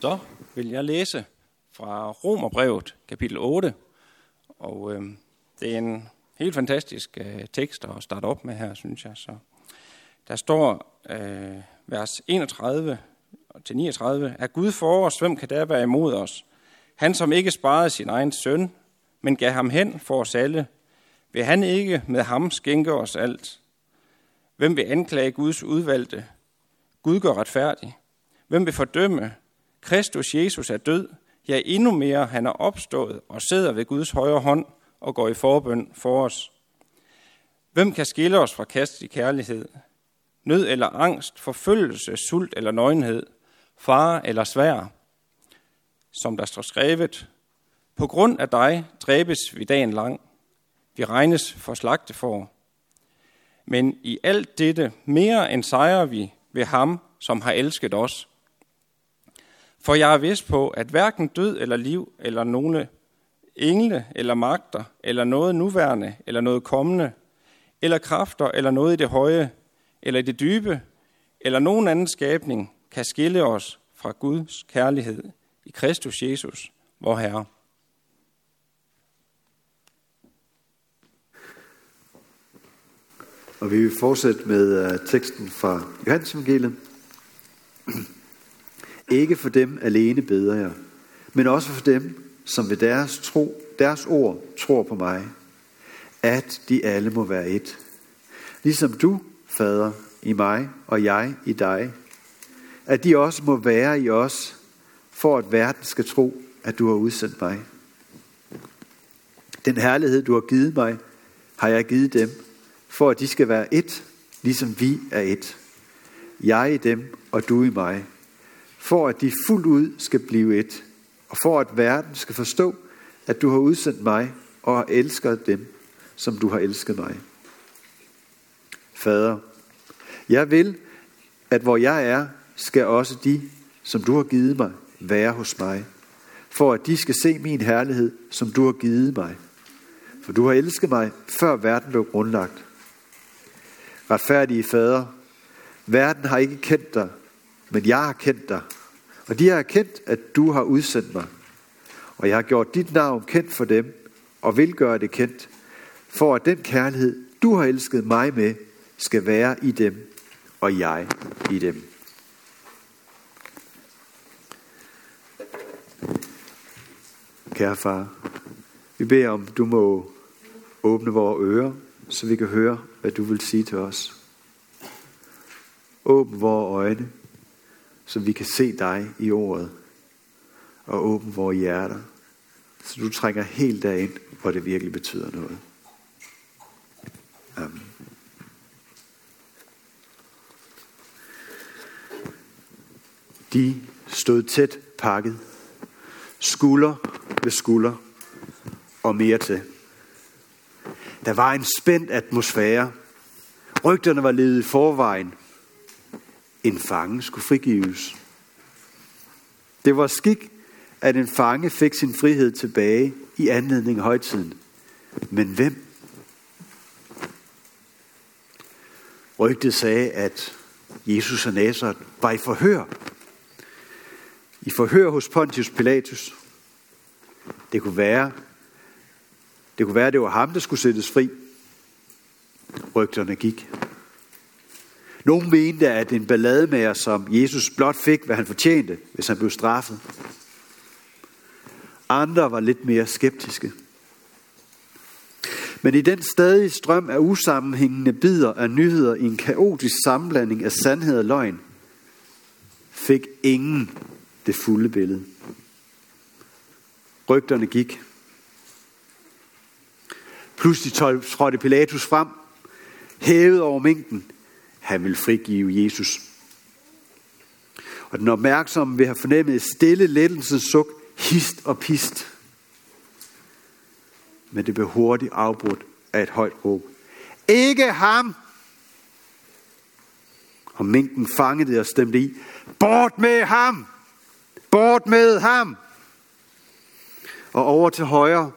Så vil jeg læse fra Romerbrevet, kapitel 8. Og øh, det er en helt fantastisk øh, tekst at starte op med her, synes jeg. Så der står øh, vers 31 til 39. Er Gud for os, hvem kan der være imod os? Han, som ikke sparede sin egen søn, men gav ham hen for os alle, vil han ikke med ham skænke os alt? Hvem vil anklage Guds udvalgte? Gud gør retfærdig. Hvem vil fordømme? Kristus Jesus er død, ja endnu mere, han er opstået og sidder ved Guds højre hånd og går i forbøn for os. Hvem kan skille os fra kastet kærlighed? Nød eller angst, forfølgelse, sult eller nøgenhed, fare eller svær? Som der står skrevet, på grund af dig dræbes vi dagen lang. Vi regnes for slagte for. Men i alt dette mere end sejrer vi ved ham, som har elsket os. For jeg er vist på, at hverken død eller liv, eller nogle engle eller magter, eller noget nuværende, eller noget kommende, eller kræfter, eller noget i det høje, eller i det dybe, eller nogen anden skabning, kan skille os fra Guds kærlighed i Kristus Jesus, vor Herre. Og vi vil fortsætte med øh, teksten fra Johannes evangeliet. Ikke for dem alene beder jeg, men også for dem, som ved deres, tro, deres ord tror på mig, at de alle må være et. Ligesom du, Fader, i mig og jeg i dig, at de også må være i os, for at verden skal tro, at du har udsendt mig. Den herlighed, du har givet mig, har jeg givet dem, for at de skal være et, ligesom vi er et. Jeg i dem, og du i mig, for at de fuldt ud skal blive et, og for at verden skal forstå, at du har udsendt mig og har elsket dem, som du har elsket mig. Fader, jeg vil, at hvor jeg er, skal også de, som du har givet mig, være hos mig, for at de skal se min herlighed, som du har givet mig. For du har elsket mig, før verden blev grundlagt. Retfærdige fader, verden har ikke kendt dig, men jeg har kendt dig, og de har erkendt, at du har udsendt mig. Og jeg har gjort dit navn kendt for dem, og vil gøre det kendt, for at den kærlighed, du har elsket mig med, skal være i dem, og jeg i dem. Kære far, vi beder om, du må åbne vores ører, så vi kan høre, hvad du vil sige til os. Åbn vores øjne, så vi kan se dig i ordet, og åbne vores hjerter, så du trænger helt derind, hvor det virkelig betyder noget. Amen. De stod tæt pakket, skulder ved skulder og mere til. Der var en spændt atmosfære. Rygterne var ledet i forvejen. En fange skulle frigives. Det var skik, at en fange fik sin frihed tilbage i anledning af højtiden. Men hvem? Rygtet sagde, at Jesus og Nazareth var i forhør. I forhør hos Pontius Pilatus. Det kunne være, det kunne være, det var ham, der skulle sættes fri. Rygterne gik. Nogle mente, at en ballademager som Jesus blot fik, hvad han fortjente, hvis han blev straffet. Andre var lidt mere skeptiske. Men i den stadige strøm af usammenhængende bidder af nyheder i en kaotisk sammenblanding af sandhed og løgn, fik ingen det fulde billede. Rygterne gik. Pludselig trådte Pilatus frem, hævet over mængden. Han vil frigive Jesus. Og den opmærksomme vil have fornemmet et stille lettelsens suk, hist og pist. Men det blev hurtigt afbrudt af et højt råb. Ikke ham! Og minken fangede det og stemte i. Bort med ham! Bort med ham! Og over til højre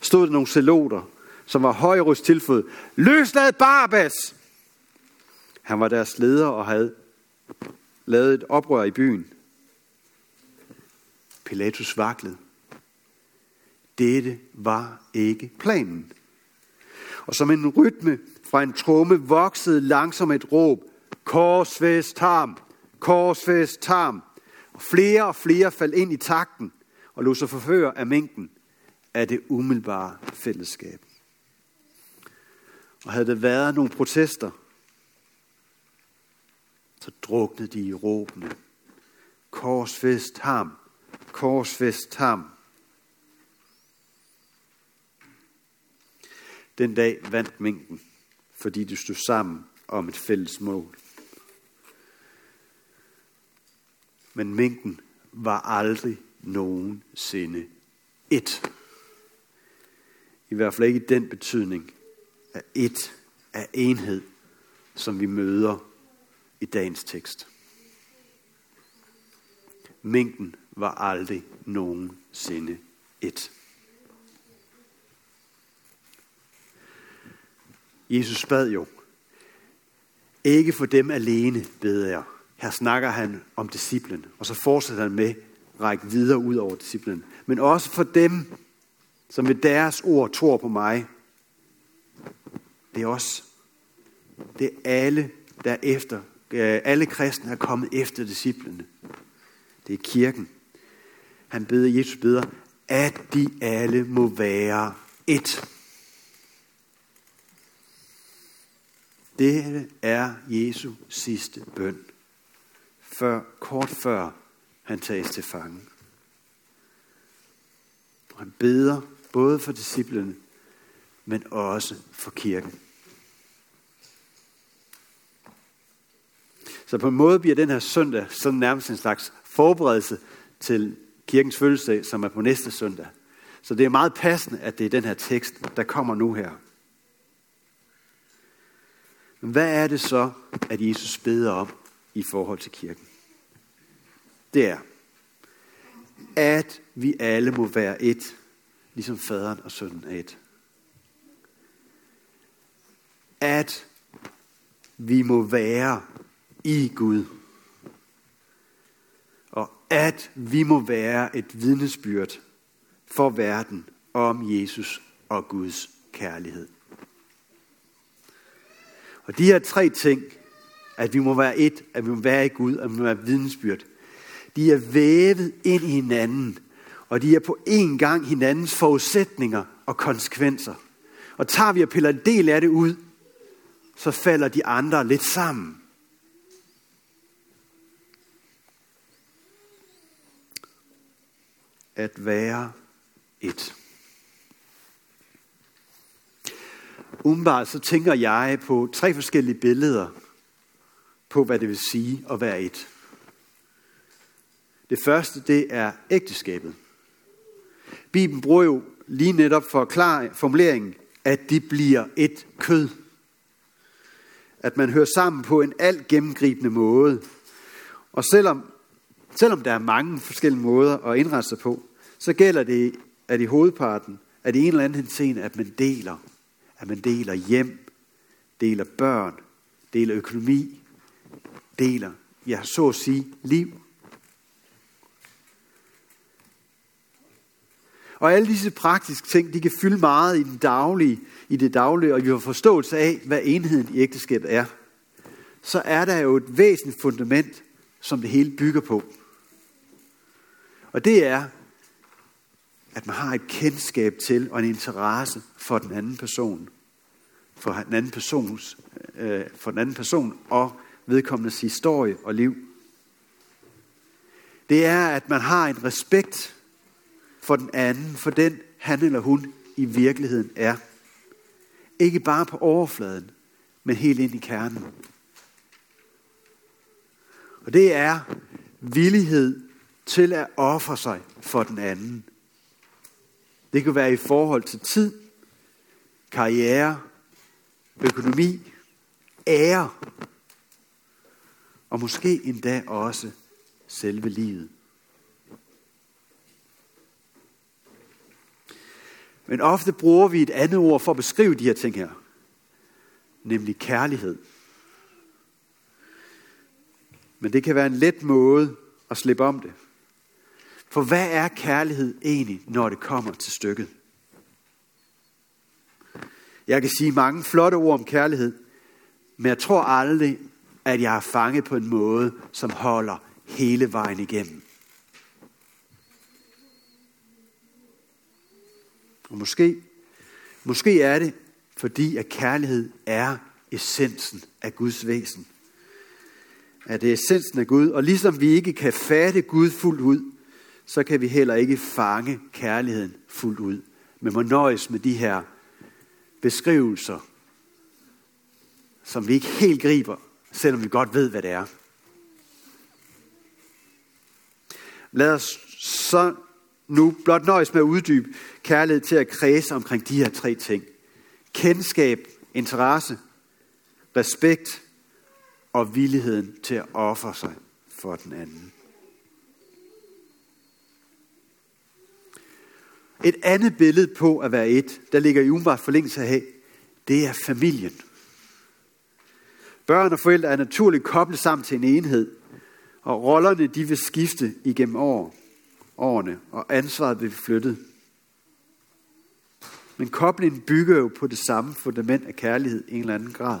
stod der nogle celoter, som var højrøst tilføjet. Løslad Barbas! Han var deres leder og havde lavet et oprør i byen. Pilatus vaklede. Dette var ikke planen. Og som en rytme fra en tromme voksede langsomt et råb, korsfæst ham, korsfæst ham. Og flere og flere faldt ind i takten og lå sig forføre af mængden af det umiddelbare fællesskab. Og havde der været nogle protester, så druknede de i råbene. Korsfest ham, Korsfest ham. Den dag vandt mængden, fordi de stod sammen om et fælles mål. Men mængden var aldrig nogensinde et. I hvert fald ikke i den betydning af et af enhed, som vi møder i dagens tekst. Mængden var aldrig nogensinde et. Jesus bad jo, ikke for dem alene beder jeg. Her snakker han om disciplen, og så fortsætter han med at række videre ud over disciplen. Men også for dem, som ved deres ord tror på mig. Det er os. Det er alle, der efter, Øh, alle kristne er kommet efter disciplene. Det er kirken. Han beder, Jesus beder, at de alle må være et. Det er Jesu sidste bøn, før, kort før han tages til fange. Og han beder både for disciplene, men også for kirken. Så på en måde bliver den her søndag sådan nærmest en slags forberedelse til kirkens fødselsdag, som er på næste søndag. Så det er meget passende, at det er den her tekst, der kommer nu her. Men hvad er det så, at Jesus beder om i forhold til kirken? Det er, at vi alle må være et, ligesom faderen og sønnen er et. At vi må være i Gud. Og at vi må være et vidnesbyrd for verden om Jesus og Guds kærlighed. Og de her tre ting, at vi må være et, at vi må være i Gud, at vi må være vidnesbyrd, de er vævet ind i hinanden, og de er på én gang hinandens forudsætninger og konsekvenser. Og tager vi og piller en del af det ud, så falder de andre lidt sammen. At være et. Umiddelbart så tænker jeg på tre forskellige billeder på, hvad det vil sige at være et. Det første, det er ægteskabet. Bibelen bruger jo lige netop for klar formuleringen, at de bliver et kød. At man hører sammen på en alt gennemgribende måde. Og selvom, selvom der er mange forskellige måder at indrette sig på, så gælder det, at i hovedparten, at i en eller anden scene, at man deler. At man deler hjem, deler børn, deler økonomi, deler, ja, så at sige, liv. Og alle disse praktiske ting, de kan fylde meget i, den daglige, i det daglige, og vi har forståelse af, hvad enheden i ægteskabet er. Så er der jo et væsentligt fundament, som det hele bygger på. Og det er, at man har et kendskab til og en interesse for den anden person. For den anden, persons, øh, for den anden person og vedkommendes historie og liv. Det er, at man har en respekt for den anden, for den han eller hun i virkeligheden er. Ikke bare på overfladen, men helt ind i kernen. Og det er villighed til at ofre sig for den anden. Det kan være i forhold til tid, karriere, økonomi, ære, og måske endda også selve livet. Men ofte bruger vi et andet ord for at beskrive de her ting her. Nemlig kærlighed. Men det kan være en let måde at slippe om det. For hvad er kærlighed egentlig, når det kommer til stykket? Jeg kan sige mange flotte ord om kærlighed, men jeg tror aldrig, at jeg har fanget på en måde, som holder hele vejen igennem. Og måske, måske er det, fordi at kærlighed er essensen af Guds væsen. At det er essensen af Gud. Og ligesom vi ikke kan fatte Gud fuldt ud, så kan vi heller ikke fange kærligheden fuldt ud. Men må nøjes med de her beskrivelser, som vi ikke helt griber, selvom vi godt ved, hvad det er. Lad os så nu blot nøjes med at uddybe kærlighed til at kredse omkring de her tre ting. Kendskab, interesse, respekt og villigheden til at ofre sig for den anden. Et andet billede på at være et, der ligger i umiddelbart forlængelse af, det er familien. Børn og forældre er naturligt koblet sammen til en enhed, og rollerne de vil skifte igennem år, årene, og ansvaret vil flyttet. Men koblingen bygger jo på det samme fundament af kærlighed i en eller anden grad.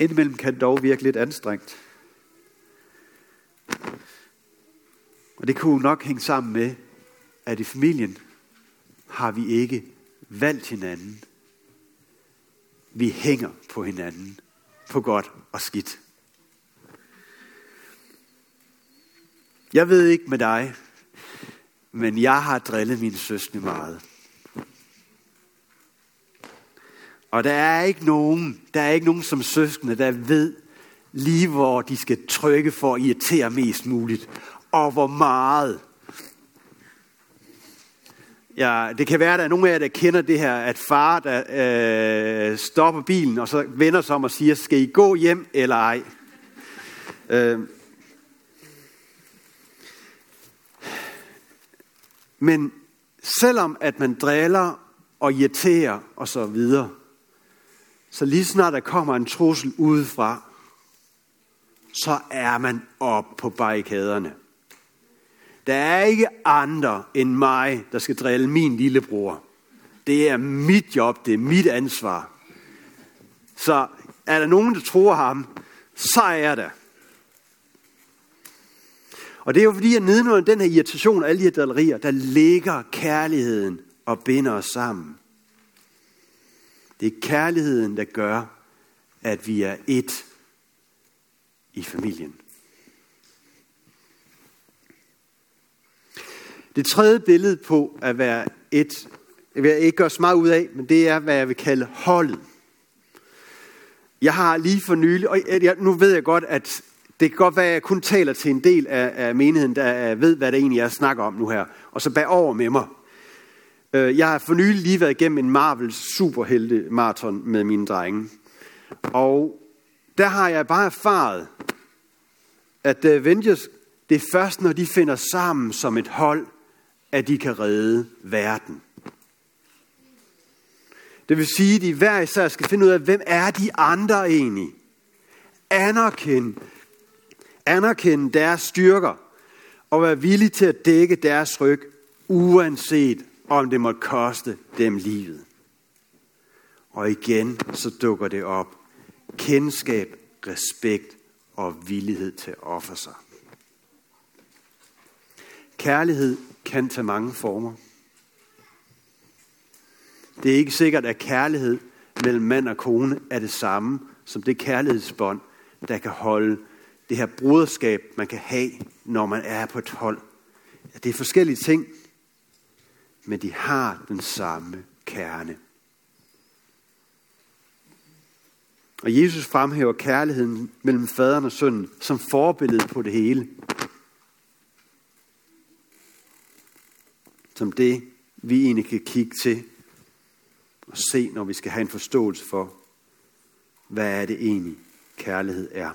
Indimellem kan det dog virke lidt anstrengt. Det kunne nok hænge sammen med, at i familien har vi ikke valgt hinanden. Vi hænger på hinanden, på godt og skidt. Jeg ved ikke med dig, men jeg har drillet min søskende meget. Og der er ikke nogen, der er ikke nogen som søskende, der ved lige hvor de skal trykke for at irritere mest muligt, og hvor meget. Ja, det kan være, at der er nogle af jer, der kender det her, at far der øh, stopper bilen, og så vender sig om og siger, skal I gå hjem eller ej? Øh, Men selvom at man driller og irriterer og så videre, så lige snart der kommer en trussel udefra, så er man op på barrikaderne. Der er ikke andre end mig, der skal drille min lillebror. Det er mit job, det er mit ansvar. Så er der nogen, der tror ham, så er der. Og det er jo fordi, at nedenunder den her irritation og alle de her drillerier, der ligger kærligheden og binder os sammen. Det er kærligheden, der gør, at vi er et i familien. Det tredje billede på at være et, jeg vil ikke gøre så meget ud af, men det er, hvad jeg vil kalde holdet. Jeg har lige for nylig, og nu ved jeg godt, at det kan godt være, at jeg kun taler til en del af, af menigheden, der ved, hvad det egentlig er, jeg snakker om nu her. Og så bag over med mig. Øh, jeg har for nylig lige været igennem en Marvel superhelte maraton med mine drenge. Og der har jeg bare erfaret, at Avengers, det er først, når de finder sammen som et hold, at de kan redde verden. Det vil sige, at de hver især skal finde ud af, hvem er de andre egentlig? Anerkend, anerkend deres styrker og være villig til at dække deres ryg, uanset om det måtte koste dem livet. Og igen så dukker det op. Kendskab, respekt og villighed til at ofre sig. Kærlighed kan tage mange former. Det er ikke sikkert, at kærlighed mellem mand og kone er det samme som det kærlighedsbånd, der kan holde det her broderskab, man kan have, når man er på et hold. Det er forskellige ting, men de har den samme kerne. Og Jesus fremhæver kærligheden mellem faderen og sønnen som forbillede på det hele. Som det, vi egentlig kan kigge til og se, når vi skal have en forståelse for, hvad er det egentlig kærlighed er.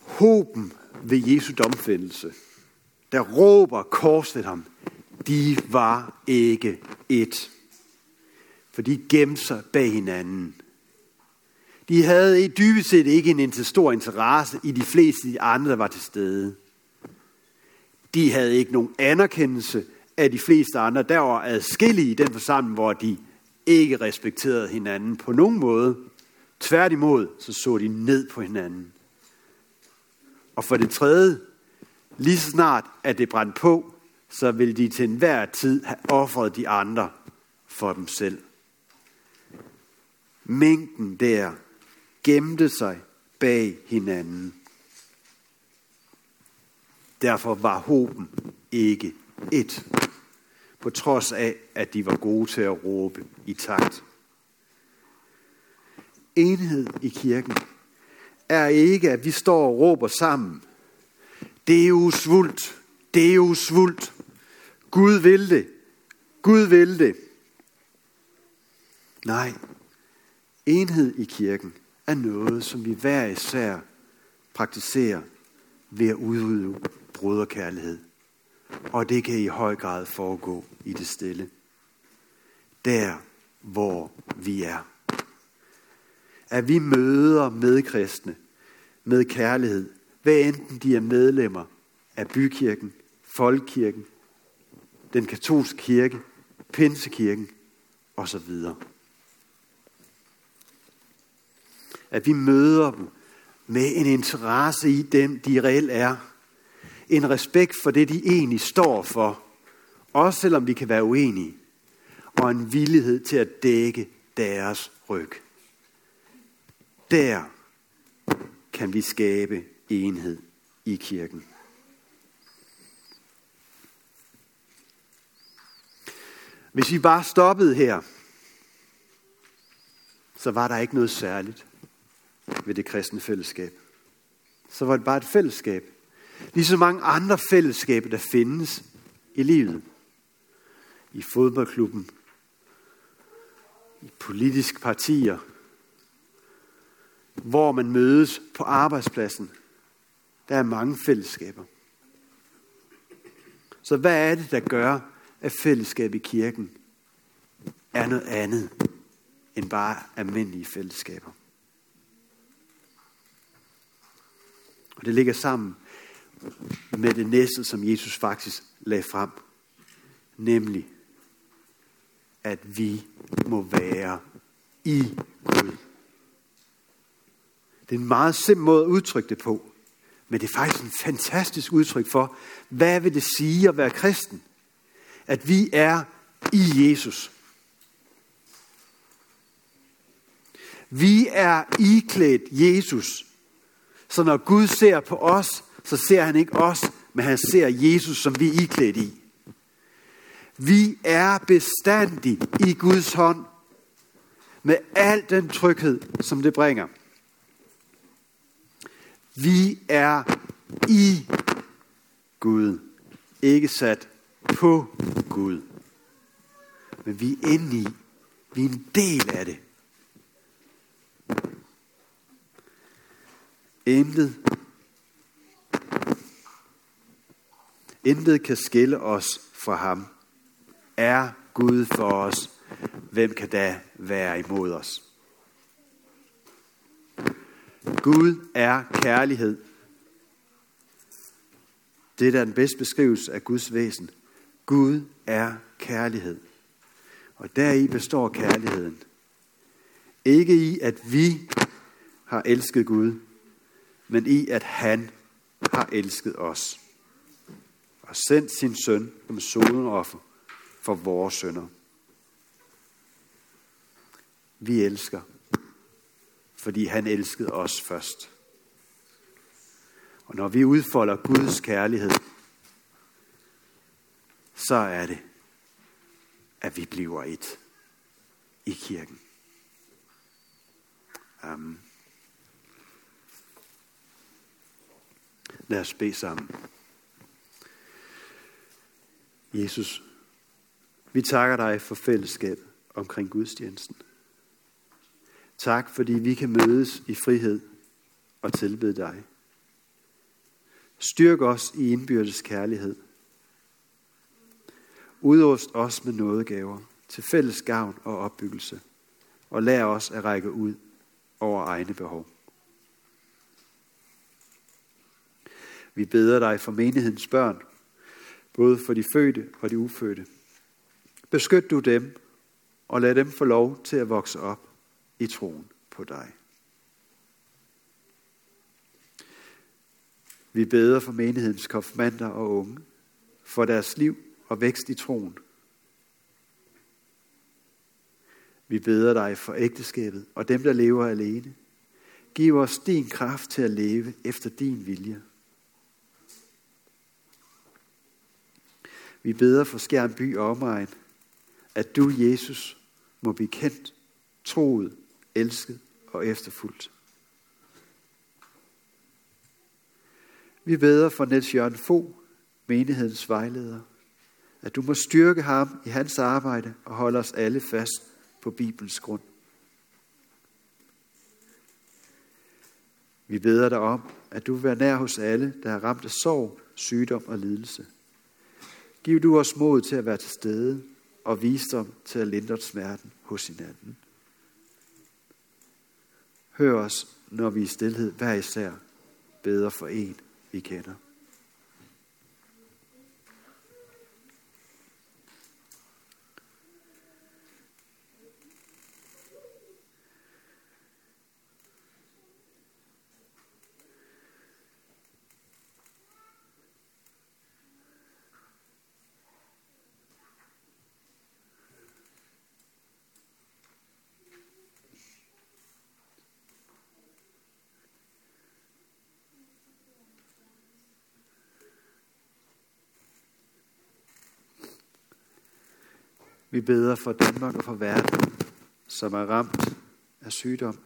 Håben ved Jesu domfældelse, der råber korset ham, de var ikke et. For de gemte sig bag hinanden. De havde dybest set ikke en stor interesse i de fleste af de andre, der var til stede. De havde ikke nogen anerkendelse af de fleste andre. Der var adskillige i den forsamling, hvor de ikke respekterede hinanden på nogen måde. Tværtimod, så så de ned på hinanden. Og for det tredje, lige så snart at det brændte på, så ville de til enhver tid have offret de andre for dem selv. Mængden der gemte sig bag hinanden. Derfor var håben ikke et, på trods af, at de var gode til at råbe i takt. Enhed i kirken er ikke, at vi står og råber sammen. Det er jo svult. Det er jo svult. Gud vil det. Gud vil det. Nej, enhed i kirken er noget, som vi hver især praktiserer ved at udøve broderkærlighed. Og det kan i høj grad foregå i det stille. Der, hvor vi er. At vi møder medkristne med kærlighed, hvad enten de er medlemmer af bykirken, folkekirken, den katolske kirke, pinsekirken osv. At vi møder dem med en interesse i dem, de reelt er. En respekt for det, de egentlig står for, også selvom vi kan være uenige. Og en villighed til at dække deres ryg. Der kan vi skabe enhed i kirken. Hvis vi bare stoppede her, så var der ikke noget særligt ved det kristne fællesskab. Så var det bare et fællesskab. Ligesom mange andre fællesskaber, der findes i livet. I fodboldklubben, i politiske partier, hvor man mødes på arbejdspladsen. Der er mange fællesskaber. Så hvad er det, der gør, at fællesskab i kirken er noget andet end bare almindelige fællesskaber? Og det ligger sammen med det næste, som Jesus faktisk lagde frem. Nemlig, at vi må være i Gud. Det er en meget simpel måde at udtrykke det på. Men det er faktisk en fantastisk udtryk for, hvad vil det sige at være kristen? At vi er i Jesus. Vi er iklædt Jesus. Så når Gud ser på os, så ser han ikke os, men han ser Jesus, som vi er iklædt i. Vi er bestandig i Guds hånd med al den tryghed, som det bringer. Vi er i Gud, ikke sat på Gud. Men vi er inde i, vi er en del af det. Intet, intet kan skille os fra ham. Er Gud for os, hvem kan da være imod os? Gud er kærlighed. Det er den bedste beskrivelse af Guds væsen. Gud er kærlighed. Og deri består kærligheden. Ikke i, at vi har elsket Gud, men i, at han har elsket os. Og sendt sin søn som sodenoffer for vores sønder. Vi elsker fordi han elskede os først. Og når vi udfolder Guds kærlighed, så er det, at vi bliver et i kirken. Amen. Lad os bede sammen. Jesus, vi takker dig for fællesskab omkring gudstjenesten. Tak, fordi vi kan mødes i frihed og tilbede dig. Styrk os i indbyrdes kærlighed. Udrust os med nådegaver til fælles gavn og opbyggelse, og lær os at række ud over egne behov. Vi beder dig for menighedens børn, både for de fødte og de ufødte. Beskyt du dem, og lad dem få lov til at vokse op i troen på dig. Vi beder for menighedens konfirmander og unge, for deres liv og vækst i troen. Vi beder dig for ægteskabet og dem, der lever alene. Giv os din kraft til at leve efter din vilje. Vi beder for Skjern og omegn, at du, Jesus, må blive kendt, troet, elsket og efterfulgt. Vi beder for Niels Jørgen Fogh, menighedens vejleder, at du må styrke ham i hans arbejde og holde os alle fast på Bibels grund. Vi beder dig om, at du vil være nær hos alle, der er ramt af sorg, sygdom og lidelse. Giv du os mod til at være til stede og visdom til at lindre smerten hos hinanden. Hør os, når vi i stillhed hver især beder for en, vi kender. Vi beder for Danmark og for verden, som er ramt af sygdom.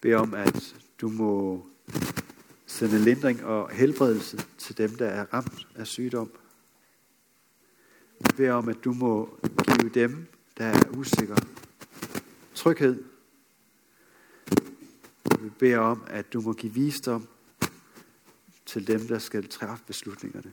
Bed om, at du må sende lindring og helbredelse til dem, der er ramt af sygdom. Vi beder om, at du må give dem, der er usikre, tryghed. Vi beder om, at du må give visdom til dem, der skal træffe beslutningerne.